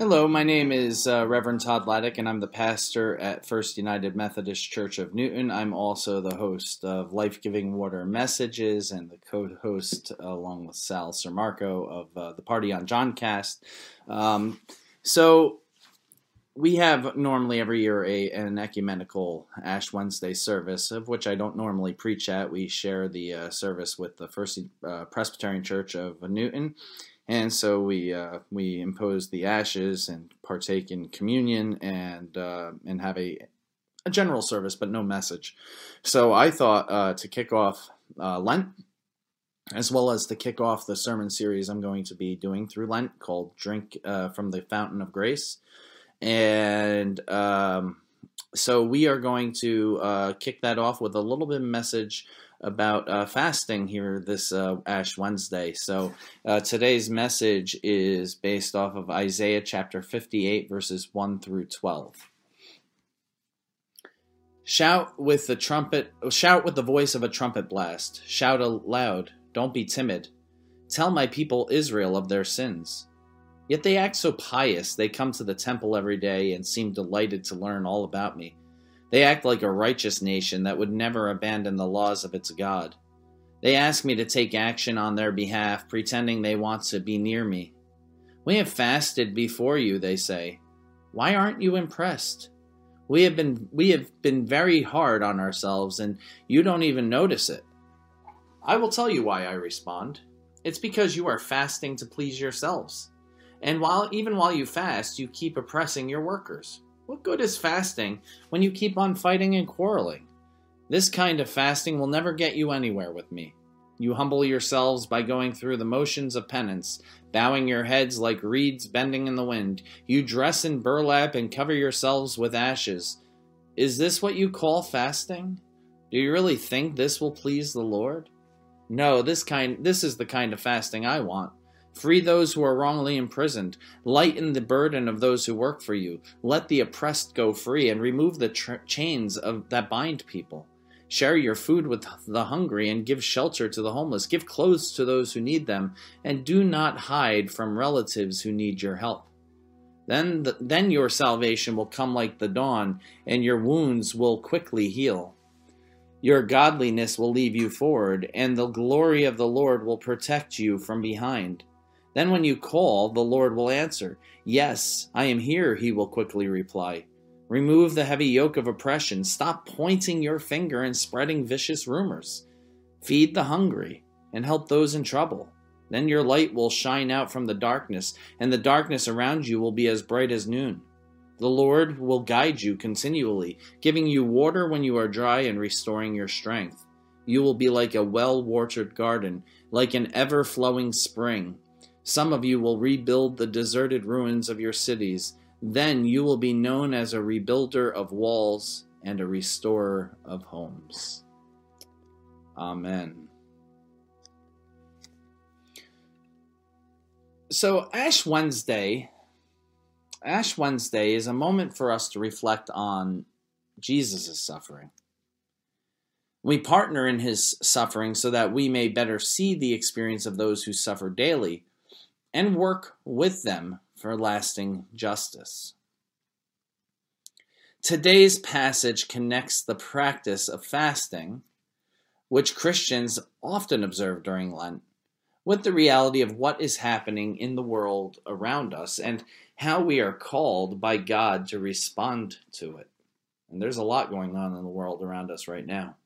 Hello, my name is uh, Reverend Todd Laddick, and I'm the pastor at First United Methodist Church of Newton. I'm also the host of Life Giving Water Messages and the co host, along with Sal Sermarco, of uh, the Party on Johncast. Um, so, we have normally every year a, an ecumenical Ash Wednesday service, of which I don't normally preach at. We share the uh, service with the First uh, Presbyterian Church of Newton and so we uh, we impose the ashes and partake in communion and uh, and have a a general service, but no message. So I thought uh, to kick off uh, Lent, as well as to kick off the sermon series I'm going to be doing through Lent called "Drink uh, from the Fountain of Grace," and um, so we are going to uh, kick that off with a little bit of message about uh, fasting here this uh, Ash Wednesday. So uh, today's message is based off of Isaiah chapter 58, verses 1 through 12. Shout with the trumpet, shout with the voice of a trumpet blast. Shout aloud, don't be timid. Tell my people Israel of their sins. Yet they act so pious, they come to the temple every day and seem delighted to learn all about me. They act like a righteous nation that would never abandon the laws of its God. They ask me to take action on their behalf, pretending they want to be near me. We have fasted before you, they say. Why aren't you impressed? We have been we have been very hard on ourselves and you don't even notice it. I will tell you why I respond. It's because you are fasting to please yourselves. And while even while you fast, you keep oppressing your workers. What good is fasting when you keep on fighting and quarreling? This kind of fasting will never get you anywhere with me. You humble yourselves by going through the motions of penance, bowing your heads like reeds bending in the wind. You dress in burlap and cover yourselves with ashes. Is this what you call fasting? Do you really think this will please the Lord? No, this kind this is the kind of fasting I want. Free those who are wrongly imprisoned. Lighten the burden of those who work for you. Let the oppressed go free and remove the tra- chains of, that bind people. Share your food with the hungry and give shelter to the homeless. Give clothes to those who need them, and do not hide from relatives who need your help. Then, the, then your salvation will come like the dawn, and your wounds will quickly heal. Your godliness will lead you forward, and the glory of the Lord will protect you from behind. Then, when you call, the Lord will answer. Yes, I am here, he will quickly reply. Remove the heavy yoke of oppression. Stop pointing your finger and spreading vicious rumors. Feed the hungry and help those in trouble. Then your light will shine out from the darkness, and the darkness around you will be as bright as noon. The Lord will guide you continually, giving you water when you are dry and restoring your strength. You will be like a well watered garden, like an ever flowing spring some of you will rebuild the deserted ruins of your cities. Then you will be known as a rebuilder of walls and a restorer of homes. Amen. So, Ash Wednesday, Ash Wednesday is a moment for us to reflect on Jesus' suffering. We partner in his suffering so that we may better see the experience of those who suffer daily and work with them for lasting justice. Today's passage connects the practice of fasting, which Christians often observe during Lent, with the reality of what is happening in the world around us and how we are called by God to respond to it. And there's a lot going on in the world around us right now.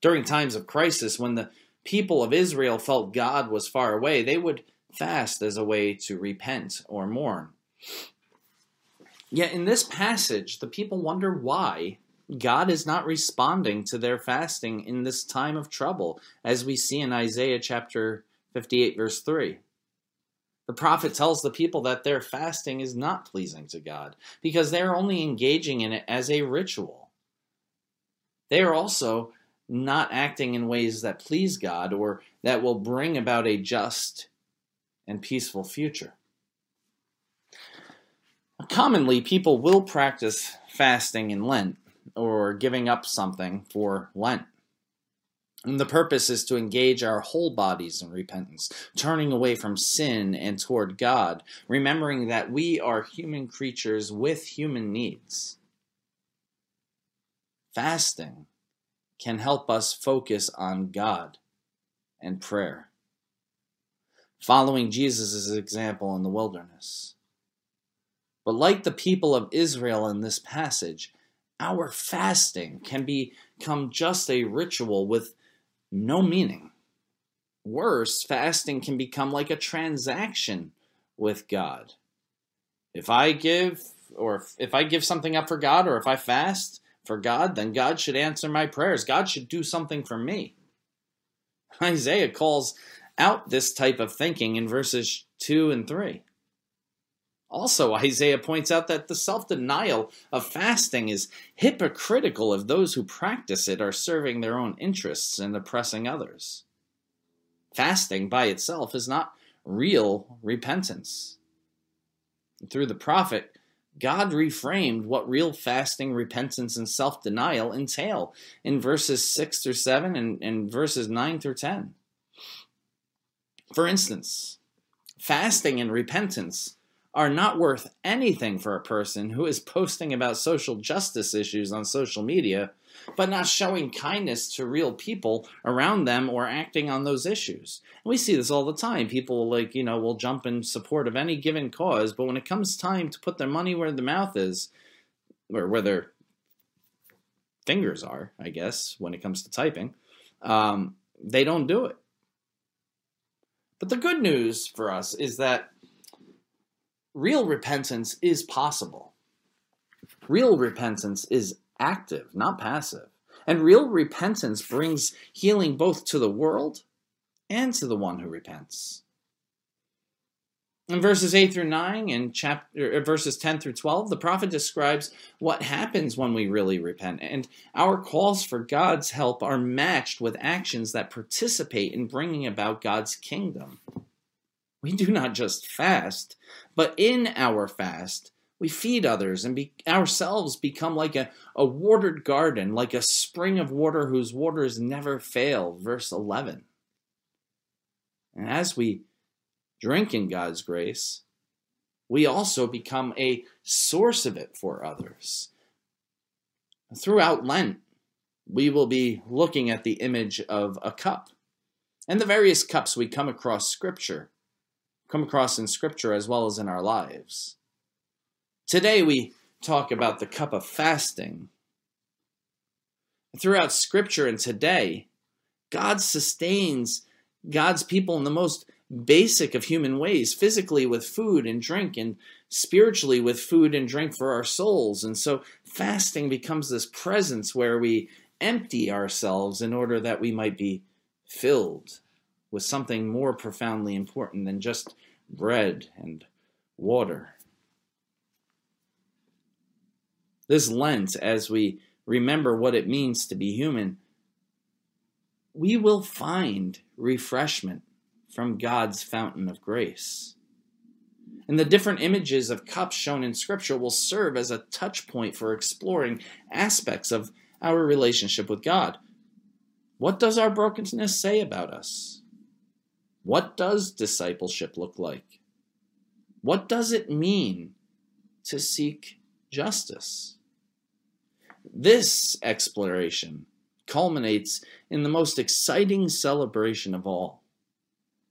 During times of crisis, when the people of Israel felt God was far away, they would fast as a way to repent or mourn. Yet in this passage, the people wonder why God is not responding to their fasting in this time of trouble, as we see in Isaiah chapter 58, verse 3. The prophet tells the people that their fasting is not pleasing to God because they are only engaging in it as a ritual. They are also not acting in ways that please God or that will bring about a just and peaceful future. Commonly, people will practice fasting in Lent or giving up something for Lent. And the purpose is to engage our whole bodies in repentance, turning away from sin and toward God, remembering that we are human creatures with human needs. Fasting can help us focus on God and prayer, following Jesus' example in the wilderness. But like the people of Israel in this passage, our fasting can become just a ritual with no meaning. Worse, fasting can become like a transaction with God. If I give, or if I give something up for God, or if I fast for God, then God should answer my prayers. God should do something for me. Isaiah calls out this type of thinking in verses 2 and 3. Also, Isaiah points out that the self denial of fasting is hypocritical if those who practice it are serving their own interests and oppressing others. Fasting by itself is not real repentance. Through the prophet, God reframed what real fasting, repentance, and self denial entail in verses 6 through 7 and, and verses 9 through 10. For instance, fasting and repentance are not worth anything for a person who is posting about social justice issues on social media, but not showing kindness to real people around them or acting on those issues. And we see this all the time. People like, you know, will jump in support of any given cause, but when it comes time to put their money where their mouth is, or where their fingers are, I guess, when it comes to typing, um, they don't do it. But the good news for us is that real repentance is possible. Real repentance is active, not passive. And real repentance brings healing both to the world and to the one who repents. In verses 8 through 9 and chapter uh, verses 10 through 12, the prophet describes what happens when we really repent, and our calls for God's help are matched with actions that participate in bringing about God's kingdom. We do not just fast, but in our fast, we feed others and be, ourselves become like a, a watered garden, like a spring of water whose waters never fail. Verse 11. And as we drink in God's grace, we also become a source of it for others. Throughout Lent, we will be looking at the image of a cup and the various cups we come across Scripture come across in Scripture as well as in our lives. Today we talk about the cup of fasting. Throughout Scripture and today, God sustains God's people in the most basic of human ways, physically with food and drink, and spiritually with food and drink for our souls. And so fasting becomes this presence where we empty ourselves in order that we might be filled with something more profoundly important than just bread and water. This Lent, as we remember what it means to be human, we will find refreshment from God's fountain of grace. And the different images of cups shown in Scripture will serve as a touch point for exploring aspects of our relationship with God. What does our brokenness say about us? What does discipleship look like? What does it mean to seek justice? This exploration culminates in the most exciting celebration of all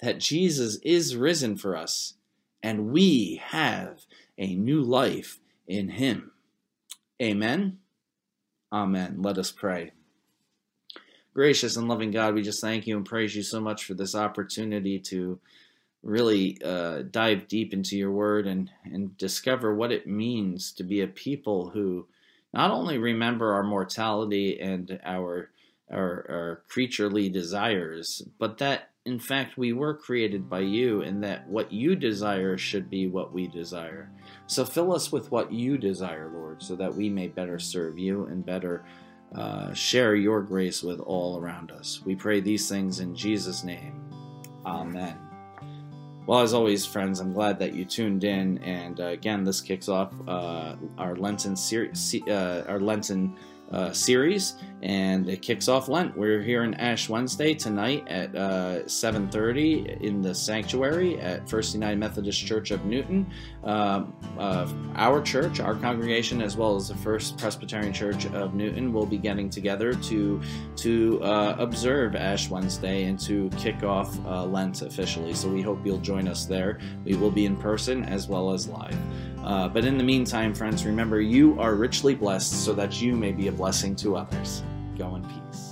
that Jesus is risen for us and we have a new life in him. Amen. Amen. Let us pray. Gracious and loving God, we just thank you and praise you so much for this opportunity to really uh, dive deep into your word and, and discover what it means to be a people who not only remember our mortality and our, our, our creaturely desires, but that in fact we were created by you and that what you desire should be what we desire. So fill us with what you desire, Lord, so that we may better serve you and better uh, share your grace with all around us. We pray these things in Jesus' name. Amen. Well, as always, friends, I'm glad that you tuned in. And uh, again, this kicks off uh, our Lenten series, uh, our Lenten uh, series, and it kicks off Lent. We're here in Ash Wednesday tonight at uh, 7:30 in the sanctuary at First United Methodist Church of Newton. Uh, our church, our congregation, as well as the First Presbyterian Church of Newton, will be getting together to to uh, observe Ash Wednesday and to kick off uh, Lent officially. So we hope you'll join us there. We will be in person as well as live. Uh, but in the meantime, friends, remember you are richly blessed so that you may be a blessing to others. Go in peace.